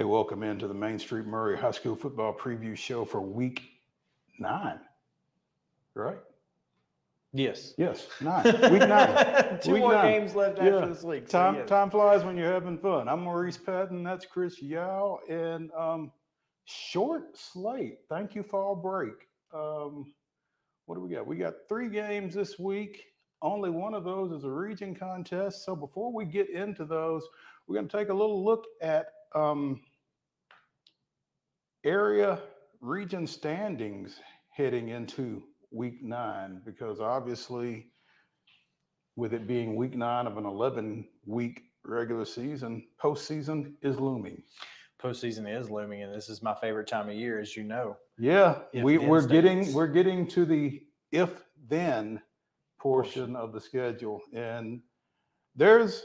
Hey, welcome into the Main Street Maury High School Football Preview Show for Week Nine. Right? Yes. Yes, nine. Week nine. Two Week more nine. games left Yeah. after this week. so Time yes. time flies when you're having fun. I'm Maurice Patton. That's Chris Yao, and um, short slate. Thank you fall break. Um, what do we got? We got three games this week. Only one of those is a region contest. So before we get into those, we're going to take a little look at um, area region standings heading into week nine, because obviously with it being week nine of an 11 week regular season, postseason is looming. Postseason is looming, and this is my favorite time of year, as you know. Yeah, If we, we're getting we're getting to the if then portion of the schedule, and there's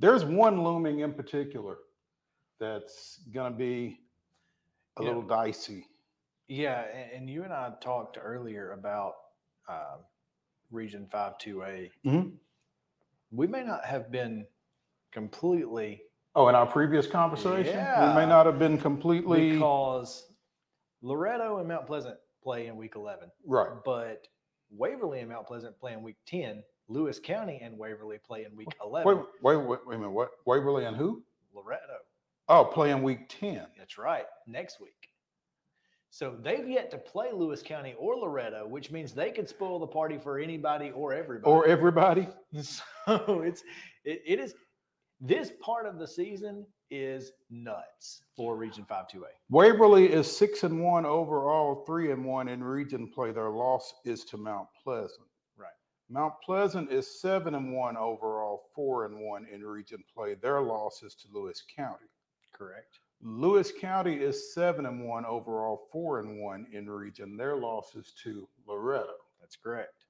there's one looming in particular that's going to be a Yeah. little dicey. Yeah, and, and you and I talked earlier about uh, Region Five Two A. Mhm. We may not have been completely Oh, in our previous conversation, we may not have been completely because Loretto and Mount Pleasant play in Week Eleven, right. but Waverly and Mount Pleasant play in Week Ten. Lewis County and Waverly play in Week Eleven. Wait, wait, wait, wait a minute. What? Waverly and who? Loretto. Oh, playing week ten. That's right. Next week. So they've yet to play Lewis County or Loretto, which means they could spoil the party for anybody or everybody. or everybody. so it's it, it is this part of the season is nuts for Region 5-2A. Waverly is six and one overall, three and one in region play. Their loss is to Mount Pleasant. Right. Mount Pleasant is seven and one overall, four and one in region play. Their loss is to Lewis County. Correct. Lewis County is seven and one overall, four and one in region. Their loss is to Loretto. That's correct.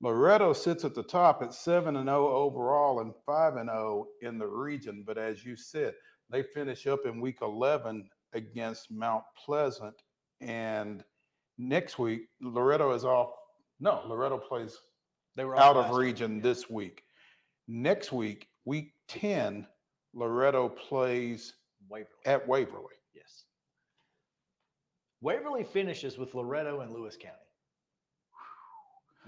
Loretto sits at the top at seven and zero overall and five and zero in the region. But as you said, they finish up in week eleven against Mount Pleasant, and next week Loretto is off. No, Loretto plays They were out of week, region yeah. this week. Next week, week ten, Loretto plays Waverly. at Waverly. yes. Waverly finishes with Loretto and Lewis County.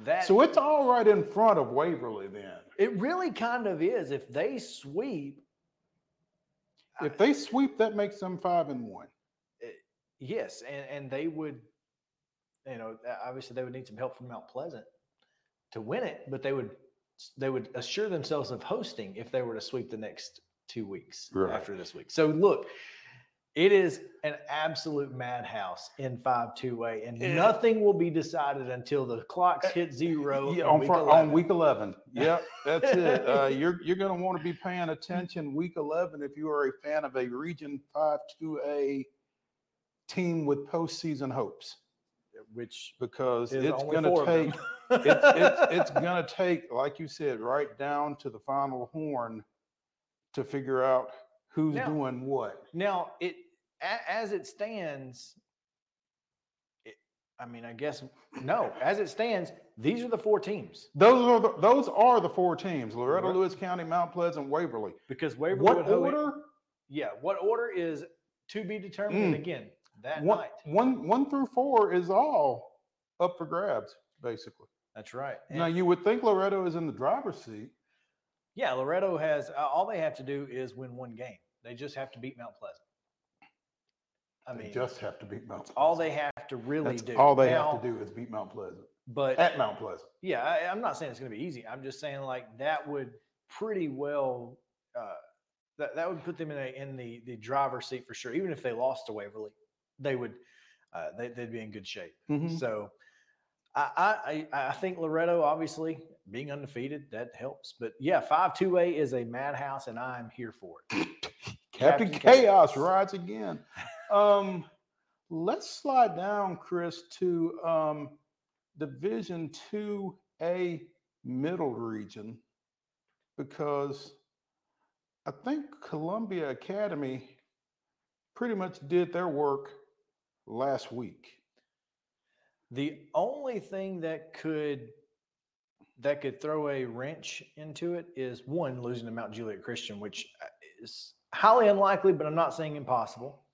That So it's all right in front of Waverly then. it really kind of is. If they sweep, If they sweep, that makes them five and one. Eh, yes, and and they would, you know, obviously they would need some help from Mount Pleasant to win it, but they would they would assure themselves of hosting if they were to sweep the next two weeks Right. after this week. So look, it is an absolute madhouse in five two A, and Yeah. nothing will be decided until the clocks hit zero. Yeah, on, week fr- 11. on week 11. Yep, that's it. Uh, you're you're going to want to be paying attention week 11 if you are a fan of a Region 5 2A team with postseason hopes, which because it's going to four of them. take it's, it's, it's going to take, like you said, right down to the final horn to figure out who's Now- doing what. Now, it as it stands, it, I mean, I guess no. As it stands, these are the four teams Those are the, those are the four teams: Loretto, Right. Lewis County, Mount Pleasant, Waverly. because Waverly What hold it- order? Yeah, what order is to be determined Mm. again that one, night. one, one through four is all up for grabs, basically. That's right. now, And- you would think Loretto is in the driver's seat. Yeah, Loretto has uh, all they have to do is win one game. They just have to beat Mount Pleasant. I they mean, just have to beat Mount Pleasant. all they have to really That's do. all they Now, have to do is beat Mount Pleasant But at Mount Pleasant. yeah, I, I'm not saying it's going to be easy. I'm just saying like that would pretty well uh, that that would put them in a, in the the driver's seat for sure. Even if they lost to Waverly, they would uh, they, they'd be in good shape. Mhm. So I, I I I think Loretto obviously being undefeated that helps. But yeah, five two A is a madhouse, and I'm here for it. Captain, Captain Chaos Chaos. rides again. Um, let's slide down, Chris, to um, Division Two A Middle Region because I think Columbia Academy pretty much did their work last week. The only thing that could that could throw a wrench into it is one losing to Mount Juliet Christian, which uh, is highly unlikely, but I'm not saying impossible.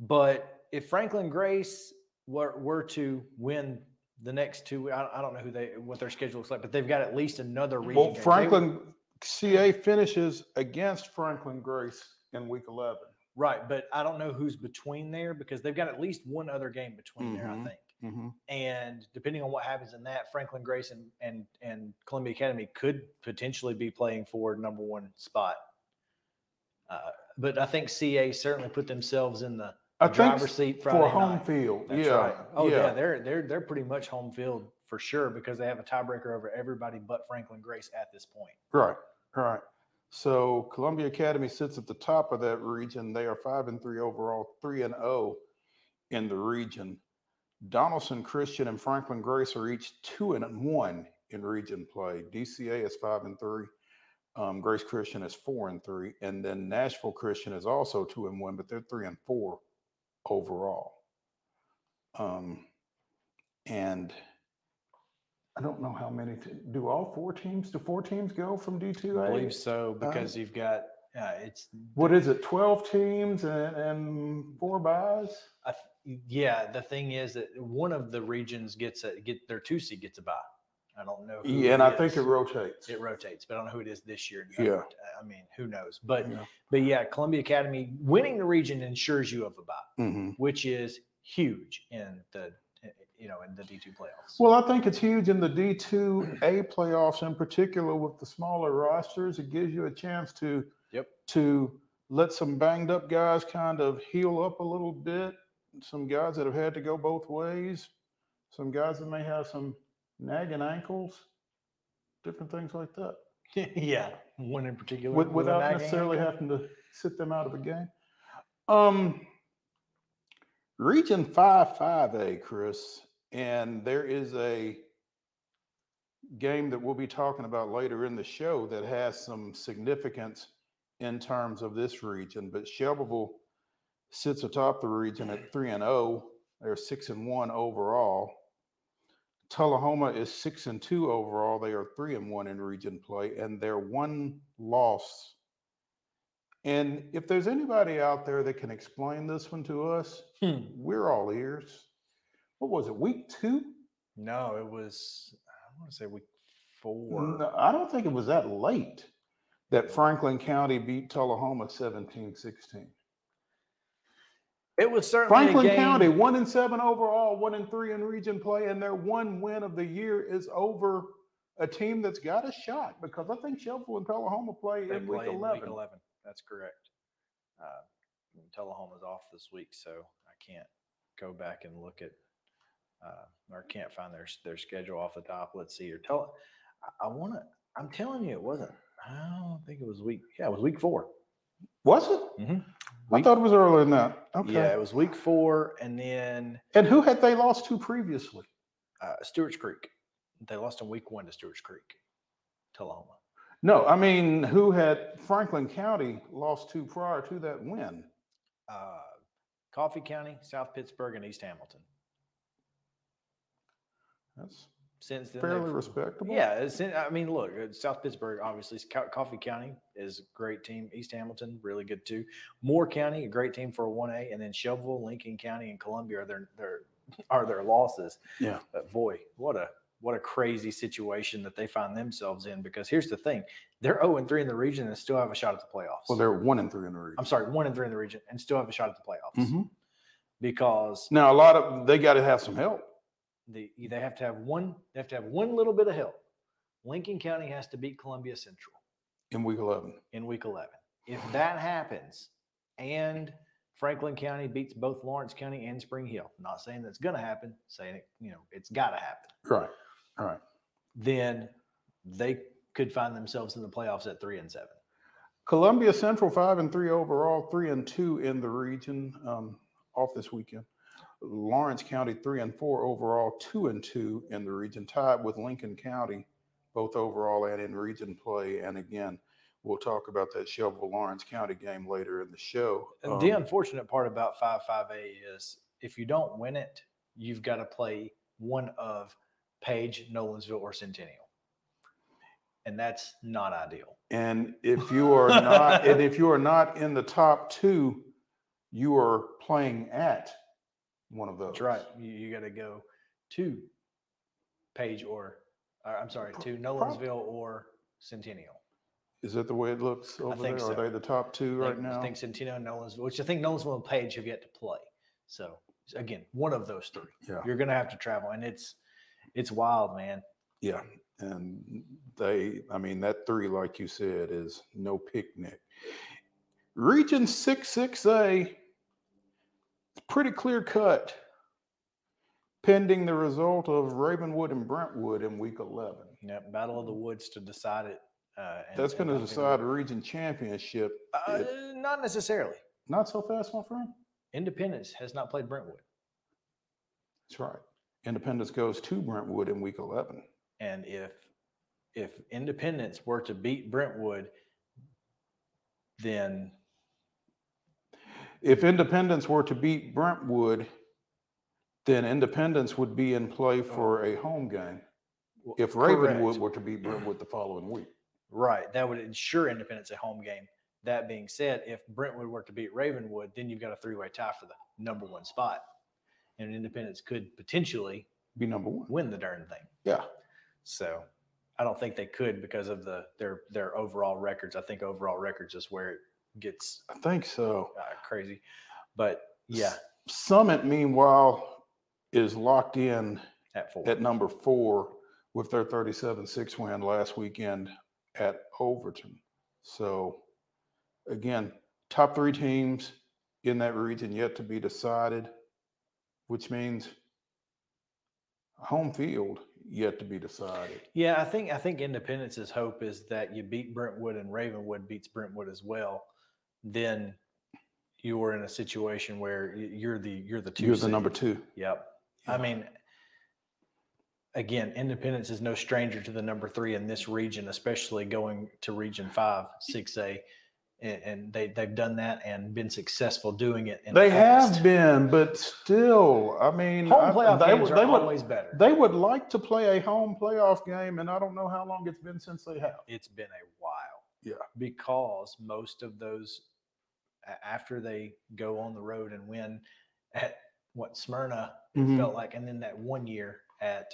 But if Franklin Grace were, were to win the next two, I, I don't know who they what their schedule looks like, but they've got at least another region. Well, game. They- Franklin CA finishes against Franklin Grace in week 11. Right? But I don't know who's between there because they've got at least one other game between there, I Mhm. think. Mm-hmm. And depending on what happens in that, Franklin Grace and and and Columbia Academy could potentially be playing for number one spot. Uh, but I think CA certainly put themselves in the I driver's seat Friday for home night. field. That's yeah. right. Oh yeah. yeah. they're they're they're pretty much home field for sure because they have a tiebreaker over everybody but Franklin Grace at this point. Right, right. So Columbia Academy sits at the top of that region. They are five and three overall, three and oh in the region. Donelson Christian and Franklin Grace are each two and one in region play. DCA is five and three. Um, Grace Christian is four and three, and then Nashville Christian is also two and one, but they're three and four overall. Um, and I don't know how many. T- do all four teams? Do four teams go from D two I A? believe so because you've got uh, it's What is it? Twelve teams and, and four buys. I th- yeah, the thing is that one of the regions gets a get their two seed gets a bye. I don't know. who Yeah, and I think is. it rotates. it rotates, but I don't know who it is this year. Yeah. I mean, who knows? But Yeah. but yeah, Columbia Academy winning the region ensures you of a bye, Mhm. which is huge in the you know in the D two playoffs. Well, I think it's huge in the D two A playoffs, in particular with the smaller rosters. It gives you a chance to Yep. to let some banged up guys kind of heal up a little bit. Some guys that have had to go both ways. Some guys that may have some nagging ankles. Different things like that. yeah, one in particular with, with without necessarily ankle? having to sit them out of a game. Um, Region Five Five A, Chris, and there is a game that we'll be talking about later in the show that has some significance in terms of this region. But Shelbyville sits atop the region at three and zero. They're six and one overall. Tullahoma is six and two overall. They are three and one in region play, and they're one loss. And if there's anybody out there that can explain this one to us, Hmm. we're all ears. What was it, week two? No, it was I want to say week four. No, I don't think it was that late that Franklin County beat Tullahoma 17 16. It was certainly Franklin County, one and seven overall, one and three in region play, and their one win of the year is over a team that's got a shot because I think Shelbyville and Tullahoma play They in week play in 11. Week 11. That's correct. Uh, Tullahoma's off this week, so I can't go back and look at, uh, or can't find their their schedule off the top. Let's see here. Tell, I, I want to. I'm telling you, it wasn't. I don't think it was week. Yeah, it was week four. Was it? Mhm. I thought it was earlier than that. Okay. Yeah, it was week four, and then And who had they lost to previously? uh, Stewart's Creek. They lost in week one to Stewart's Creek, Tullahoma. No, I mean, who had Franklin County lost to prior to that win? Uh, Coffee County, South Pittsburg, and East Hamilton. That's Since then, fairly respectable. Yeah, in, I mean, look, uh, South Pittsburg obviously, Co- Coffee County is a great team. East Hamilton, really good too. Moore County, a great team for a one A, and then Shelbyville, Lincoln County, and Columbia are their their are their losses. Yeah. But boy, what a what a crazy situation that they find themselves in. Because here's the thing: they're zero and three in the region and still have a shot at the playoffs. Well, they're one and three in the region. I'm sorry, one and three in the region and still have a shot at the playoffs Mhm. because Now, a lot of they got to have some help. The they have to have one they have to have one little bit of help. Lincoln County has to beat Columbia Central in week 11. in week 11. If that happens and Franklin County beats both Lawrence County and Spring Hill, not saying that's going to happen, saying it, you know, it's got to happen, Right. All right. then they could find themselves in the playoffs at 3 and 7. Columbia Central five and three overall, three and two in the region. Um, off this weekend. Lawrence County three and four overall, two and two in the region, tied with Lincoln County, both overall and in region play. And again, we'll talk about that Shelbyville Lawrence County game later in the show. And the Um, unfortunate part about 5 5A is if you don't win it, you've got to play one of Page, Nolensville, or Centennial. and that's not ideal. And if you are not, and if you are not in the top two, you are playing at one of those. That's right. You, you got to go to Page or, or I'm sorry, to Nolensville or Centennial. Is that the way it looks over there? so. Are they the top two right now? I think Centennial and Nolensville, which I think Nolensville and Page have yet to play. So again, one of those three. Yeah. You're gonna have to travel, and it's it's wild, man. Yeah. And they, I mean, that three, like you said, is no picnic. Region 6 6A it's pretty clear cut pending the result of Ravenwood and Brentwood in week 11. Yep, Battle of the Woods to decide it. Uh, and, That's going to decide a region championship. Uh, it, not necessarily. Not so fast, my friend. Independence has not played Brentwood. That's right. Independence goes to Brentwood in week 11. And if if Independence were to beat Brentwood, then if Independence were to beat Brentwood, then Independence would be in play oh. for a home game. If Ravenwood correct. were to beat Brentwood the following week. right, that would ensure Independence a home game. That being said, if Brentwood were to beat Ravenwood, then you've got a three-way tie for the number one spot, and Independence could potentially Be number one. win the darn thing. Yeah. So I don't think they could because of the their their overall records. I think overall records is where it gets I think so. uh, crazy. But yeah, Summit, meanwhile, is locked in at four. at number four with their 37 6 win last weekend at Overton. So, again, top three teams in that region yet to be decided, which means home field yet to be decided. yeah, I think I think Independence's hope is that you beat Brentwood and Ravenwood beats Brentwood as well. Then you're in a situation where you're the you're the 2 You're the number two. Yep. I mean, again, Independence is no stranger to the number three in this region, especially going to Region Five, Six A, and, and they they've done that and been successful doing it. In the They have been, but still, I mean, Home I- they, games would, are would, always better. they would like to play a home playoff game, and I don't know how long it's been since they have. it's been a while. Yeah. Because most of those, after they go on the road and win at what Smyrna Mhm. felt like, and then that one year at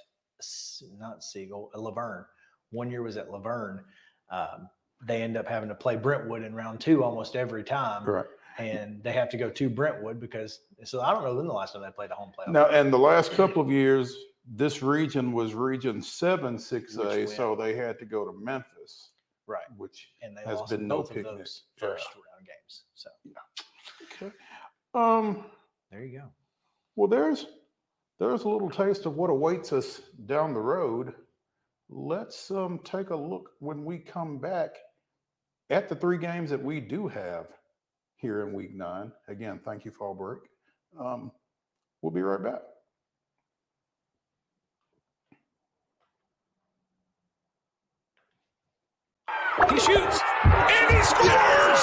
not Siegel, uh, La Vergne. One year was at La Vergne. Um, they end up having to play Brentwood in round two almost every time, Right. and they have to go to Brentwood because. So I don't know when the last time they played a home playoff. Now, and the last couple of years, this region was Region Seven Six A, so they had to go to Memphis, right, which and they has lost been no both of picnic. those Yeah. first round games. So yeah. okay. Um. there you go. Well, there's there's a little taste of what awaits us down the road. Let's um take a look when we come back at the three games that we do have here in Week Nine. Again, thank you, fall break. Um, we'll be right back. He shoots and he scores!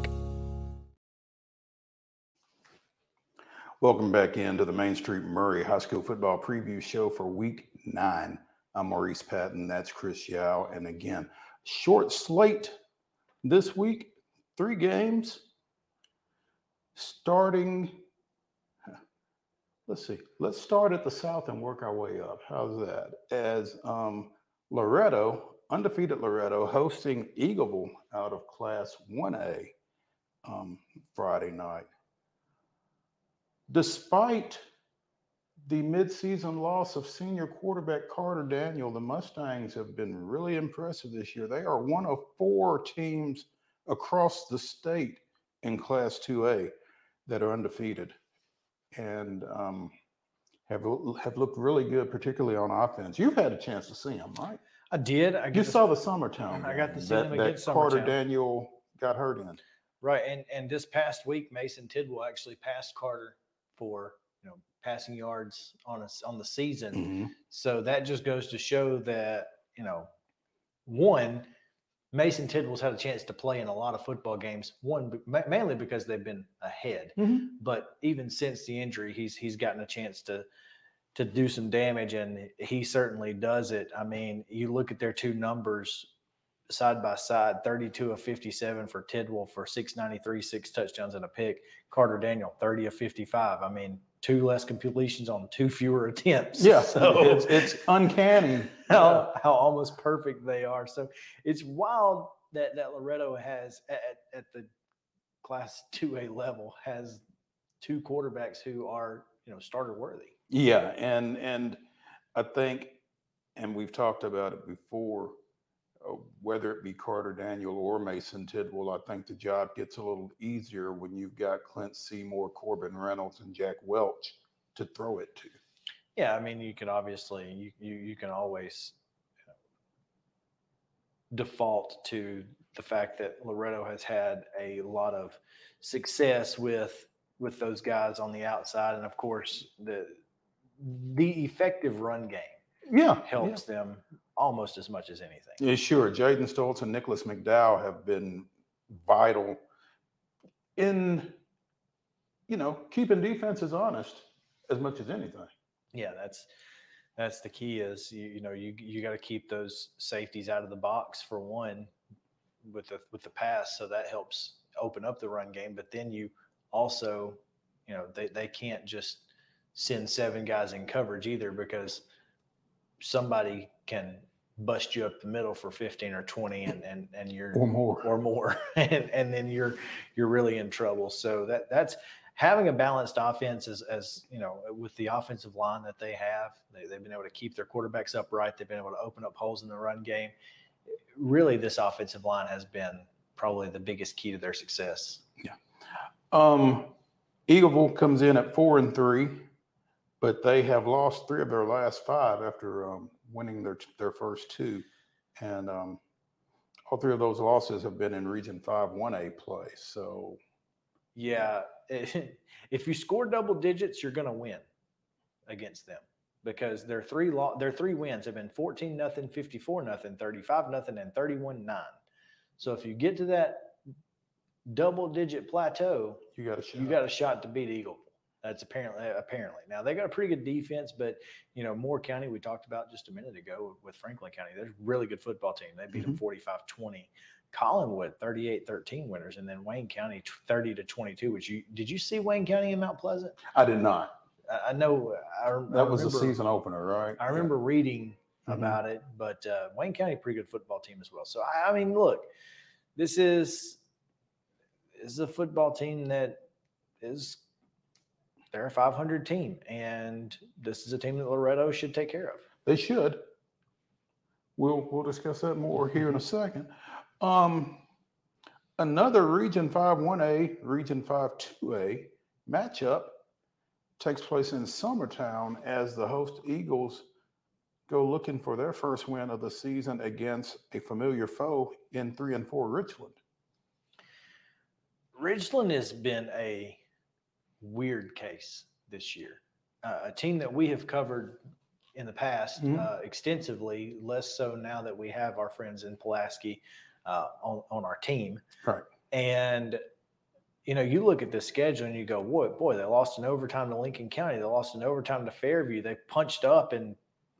Welcome back into the Main Street Maury High School Football Preview Show for Week Nine. I'm Maurice Patton. That's Chris Yao. And again, short slate this week. Three games. Starting. Let's see. Let's start at the south and work our way up. How's that? As um, Loretto, undefeated Loretto, hosting Eagleville out of Class 1A. um, Friday night. Despite the midseason loss of senior quarterback Carter Daniel, the Mustangs have been really impressive this year. They are one of four teams across the state in Class 2A that are undefeated and um, have have looked really good, particularly on offense. You've had a chance to see them, right? I did. I You saw the Summertown. I got to see that, them that against Carter Summertown. Daniel got hurt in. Right, and and this past week, Mason Tidwell actually passed Carter for you know passing yards on us on the season. Mm-hmm. So that just goes to show that you know, one, Mason Tidwell's had a chance to play in a lot of football games. One, mainly because they've been ahead, Mhm. but even since the injury, he's he's gotten a chance to to do some damage, and he certainly does it. I mean, you look at their two numbers side by side 32 of 57 for Tidwell for 693, six touchdowns and a pick. Carter Daniel, 30 of 55. I mean, two less completions on two fewer attempts. Yeah, So it's it's uncanny. how, how almost perfect they are. So it's wild that, that Loretto has at, at- the class 2A level has two quarterbacks who are, you know, starter worthy. Yeah, and and I think, and we've talked about it before, uh, whether it be Carter Daniel or Mason Tidwell, I think the job gets a little easier when you've got Clint Seymour, Corbin Reynolds, and Jack Welch to throw it to. Yeah, I mean, you can obviously you you, you can always default to the fact that Loretto has had a lot of success with with those guys on the outside, and of course the the effective run game Yeah, helps them almost as much as anything. Yeah, sure. Jaden Stoltz and Nicholas McDowell have been vital in, you know, keeping defenses honest as much as anything. Yeah, that's that's the key. Is you, you know you you got to keep those safeties out of the box for one with the with the pass, so that helps open up the run game. But then you also, you know, they they can't just send seven guys in coverage either because somebody can bust you up the middle for 15 or 20 and and, and you're Or more. or more and, and then you're you're really in trouble so that that's having a balanced offense as, as you know with the offensive line that they have they, they've been able to keep their quarterbacks upright they've been able to open up holes in the run game really this offensive line has been probably the biggest key to their success Yeah. Um, Eagleville comes in at four and three, but they have lost three of their last five after um, winning their their first two, and um, all three of those losses have been in Region Five One A play. So yeah if you score double digits you're going to win against them because their three lo- their three wins have been 14 nothing 54 nothing 35 nothing and 31 9 so if you get to that double digit plateau you got a shot. you got a shot to beat eagle that's apparently apparently now they got a pretty good defense but you know moore county we talked about just a minute ago with franklin county they're a really good football team they beat them 45-20 collinwood 38-13 winners and then wayne county 30 to 22 which you did you see wayne county and mount pleasant I did not. i, I know I, That was the season opener, right? I remember reading Mhm. about it, but uh, Wayne County, pretty good football team as well. So I, I mean, look, this is this is a football team that is they're a 500 team, and this is a team that Loretto should take care of. They should. We'll we'll discuss that more here in a second. Um, another Region Five One A, Region Five Two A matchup takes place in Summertown as the host Eagles go looking for their first win of the season against a familiar foe in three and four Richland. Richland has been a weird case this year. Uh, a team that we have covered in the past Mhm. uh, extensively, less so now that we have our friends in Pulaski uh, on, on our team. Right. And, you know, you look at the schedule and you go, boy, boy, they lost in overtime to Lincoln County. They lost in overtime to Fairview. They punched up and,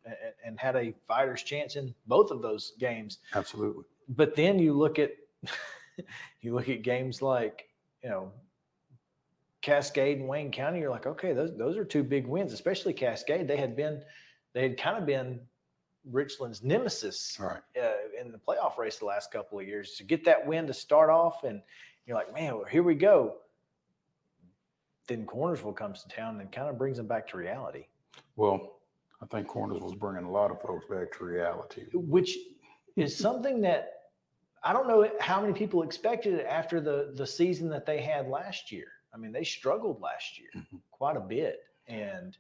and, and had a fighter's chance in both of those games Absolutely. but then you look at you look at games like you know Cascade and Wayne County. You're like, okay, those those are two big wins, especially Cascade. They had been they had kind of been Richland's nemesis right. uh, in the playoff race the last couple of years. To get that win to start off, and you you're like, man, well, here we go. Then Cornersville comes to town and kind of brings them back to reality, Well, I think Cornersville's bringing a lot of folks back to reality. which is something that I don't know how many people expected it after the the season that they had last year. I mean, they struggled last year Mhm. quite a bit, and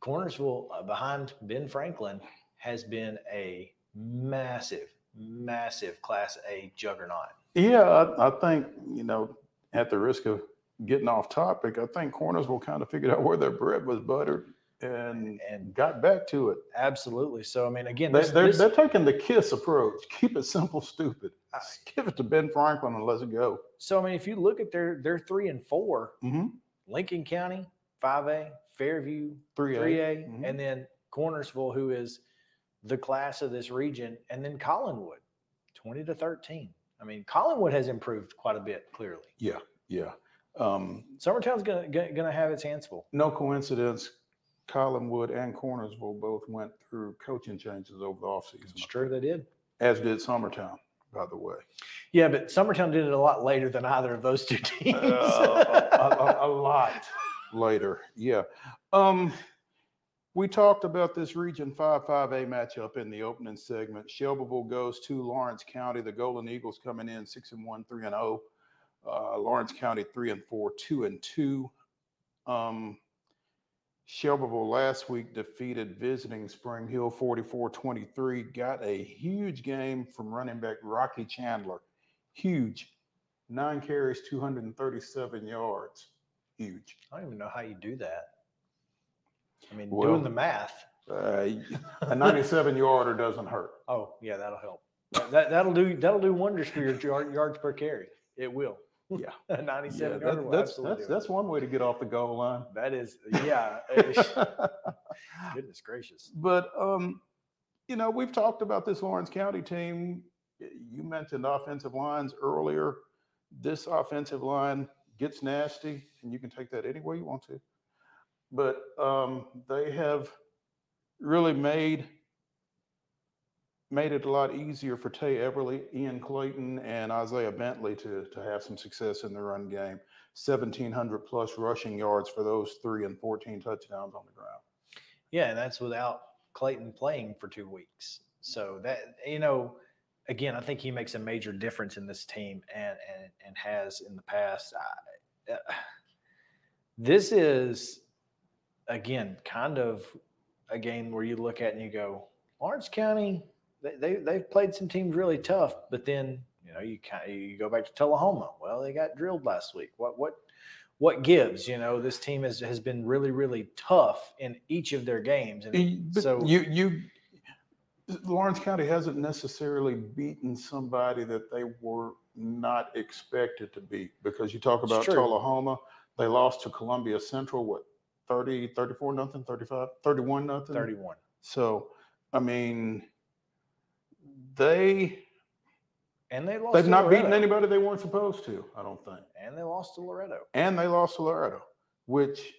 Cornersville uh, behind Ben Franklin has been a massive, massive Class A juggernaut. Yeah, I, I think, you know, at the risk of getting off topic, I think Cornersville kind of figured out where their bread was buttered and And got back to it. absolutely, so I mean, again, They, this, they're, they're taking the KISS approach. Keep it simple, stupid. I- Give it to Ben Franklin and let it go. so I mean, if you look at their their three and four, Mm-hmm. Lincoln County five A, Fairview Three A, Mhm. and then Cornersville, who is the class of this region, and then Collinwood, twenty to thirteen. I mean, Collinwood has improved quite a bit. Clearly, Yeah, yeah. Um, Summertown's gonna gonna have its hands full. no coincidence. Collinwood and Cornersville both went through coaching changes over the offseason, It's true they did. as did Summertown, by the way. Yeah, but Summertown did it a lot later than either of those two teams. Uh, a, a- a lot later. Yeah. Um, we talked about this Region 5 5A matchup in the opening segment. Shelbyville goes to Lawrence County. The Golden Eagles coming in 6 and 1, 3 and 0. Uh, Lawrence County 3 and 4, 2 and 2. Um, Shelbyville last week defeated visiting Spring Hill 44 23. Got a huge game from running back Rocky Chandler. Huge. Nine carries, 237 yards. Huge. I don't even know how you do that. I mean, Well- doing the math. Uh, a 97 yarder doesn't hurt. Oh, yeah, that'll help. That, that- that'll do that'll do wonders for your yards per carry. It will. Yeah. A Yeah, 97 that- that's, that's, that's one way to get off the goal line. That is, yeah. eh, Goodness gracious. but, um, you know, we've talked about this Lawrence County team. You mentioned offensive lines earlier. This offensive line gets nasty, and you can take that any way you want to. But um, they have really made made it a lot easier for Tay Everly, Ian Clayton, and Isaiah Bentley to to have some success in the run game. 1,700 plus rushing yards for those three and 14 touchdowns on the ground. Yeah, and that's without Clayton playing for two weeks. So that you know, again, I think he makes a major difference in this team, and and and has in the past. I, uh, this is again kind of a game where you look at and you go, Lawrence County, they, they they've played some teams really tough, but then you know you kind of you go back to Tullahoma. Well, they got drilled last week. What what what gives? You know, this team has has been really really tough in each of their games, and but so you you Lawrence County hasn't necessarily beaten somebody that they were not expected to beat because you talk about. Tullahoma, they lost to Columbia Central what 30 34 nothing 35 31 nothing 31. so I mean they And they lost. they've not beaten anybody they weren't supposed to I don't think And they lost to Loretto. and they lost to Loretto which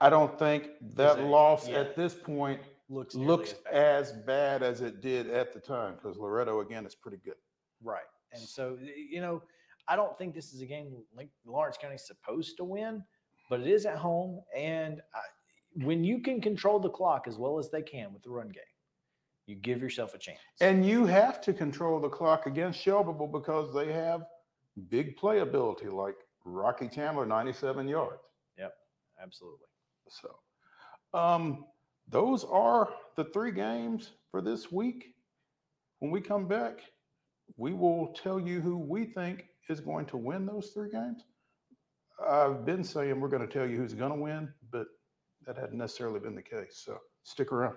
I don't think that loss yeah. at this point Looks looks as bad. as it did at the time because Loretto again is pretty good. right. And so you know, I don't think this is a game like Lawrence County's supposed to win, but it is at home, and I, when you can control the clock as well as they can with the run game, you give yourself a chance. And you have to control the clock against Shelbyville because they have big playability like Rocky Chandler, 97 yards. Yep, absolutely. So um, those are the three games for this week. When we come back, we will tell you who we think is going to win those three games. I've been saying we're going to tell you who's going to win, but that hadn't necessarily been the case. So stick around.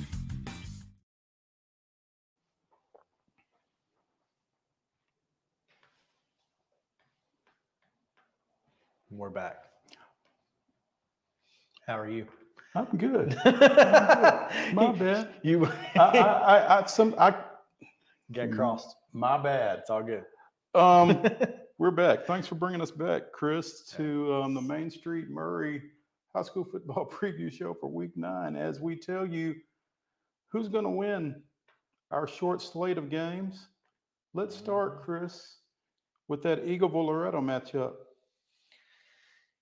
We're back. How are you? I'm good. My bad. You I, I, I, I, some, I, got crossed. my bad. It's all good. Um, we're back. Thanks for bringing us back, Chris, to um, the Main Street Maury High School Football Preview Show for Week Nine. As we tell you who's going to win our short slate of games. Let's start, Chris, with that Eagleville Loretto matchup.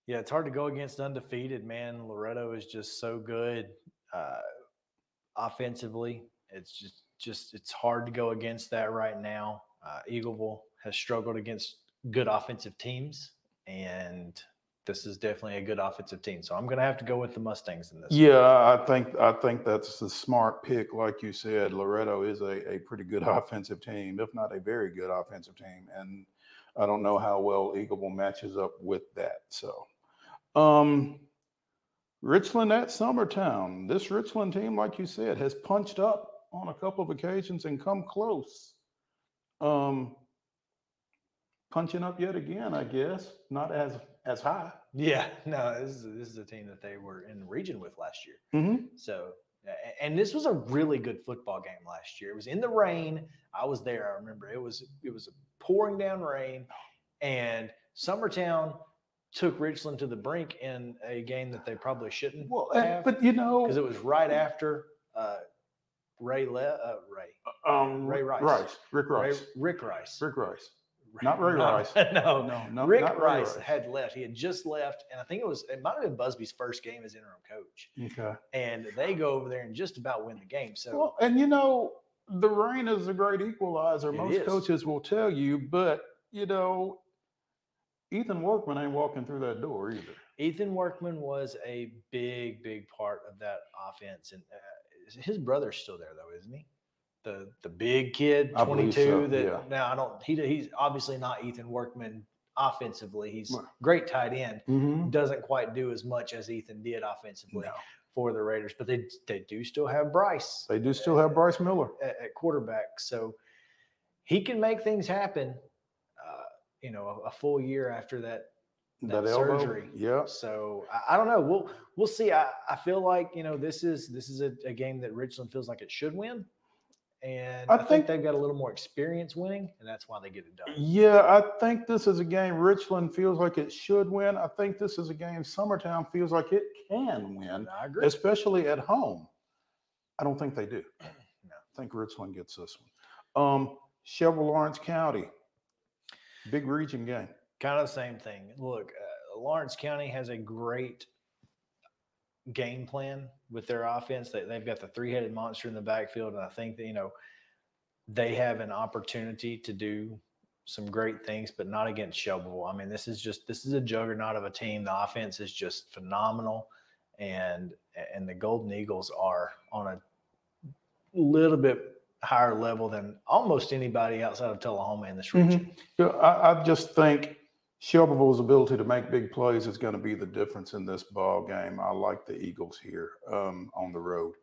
Yeah, it's hard to go against undefeated, man. Loretto is just so good uh, offensively. It's just, just it's hard to go against that right now. Uh, Eagleville has struggled against good offensive teams, and this is definitely a good offensive team. So I'm going to have to go with the Mustangs in this. one. Yeah, I think I think that's a smart pick. Like you said, Loretto is a, a pretty good offensive team, if not a very good offensive team. And I don't know how well Eagleville matches up with that. So um Richland at Summertown. This Richland team, like you said, has punched up on a couple of occasions and come close. Um punching up yet again, I guess. Not as as high. Yeah, no, this is this is a team that they were in the region with last year. Mm-hmm. So, and this was a really good football game last year. It was in the rain. I was there. I remember it was it was pouring down rain, and Summertown took Richland to the brink in a game that they probably shouldn't Well, and- have but you know, because it was right after uh, Ray Le- uh, Ray Um, Ray Rice. Rice, Rick Ray- Rice, Rick Rice. Rick Rice. not Ray no, Rice. No, No, no, Rick not Ray Rice Rice. had left. He had just left, and I think it was it might have been Busby's first game as interim coach. Okay. And they go over there and just about win the game. So Well, and you know, the rain is a great equalizer. Most is. coaches will tell you, but you know, Ethan Workman ain't walking through that door either. Ethan Workman was a big, big part of that offense, and uh, his brother's still there though, isn't he? The the big kid, twenty two. so, that yeah. now I don't. He he's obviously not Ethan Workman offensively. He's Right. great tight end. Mm-hmm. Doesn't quite do as much as Ethan did offensively No. for the Raiders, but they they do still have Bryce. They do still have Bryce Miller. at, at quarterback. So he can make things happen. You know, a, a full year after that. That, That elbow. surgery. Yeah. So I, I don't know. We'll we'll see. I, I feel like you know this is this is a, a game that Richland feels like it should win, and I I, think, think- they've got a little more experience winning, and that's why they get it done. Yeah, I think this is a game Richland feels like it should win. I think this is a game Summertown feels like it can win, I agree. especially at home. I don't think they do. No. I think Richland gets this one. Um, Shelby Lawrence County, big region game. kind of the same thing. Look, uh, Lawrence County has a great game plan with their offense. They, they've got the three-headed monster in the backfield, and I think that you know they have an opportunity to do some great things, but not against Shovel. I mean, this is just this is a juggernaut of a team. The offense is just phenomenal, and and the Golden Eagles are on a little bit higher level than almost anybody outside of Tullahoma in this region. Yeah, I, I just think Shelbyville's ability to make big plays is going to be the difference in this ball game. I like the Eagles here um, on the road.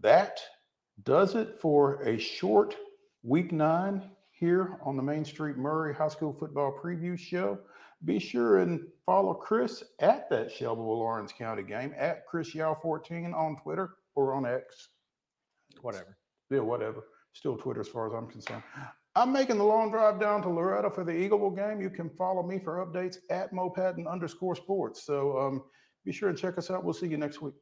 That does it for a short week nine here on the Main Street Maury High School Football Preview Show. Be sure and follow Chris at that Shelbyville Lawrence County game at Chris Yao 14 on Twitter or on X. Whatever. Yeah, whatever. Still Twitter as far as I'm concerned. I'm making the long drive down to Loretto for the Eagleville game. You can follow me for updates at Mopatton underscore sports. So um, be sure and check us out. We'll see you next week.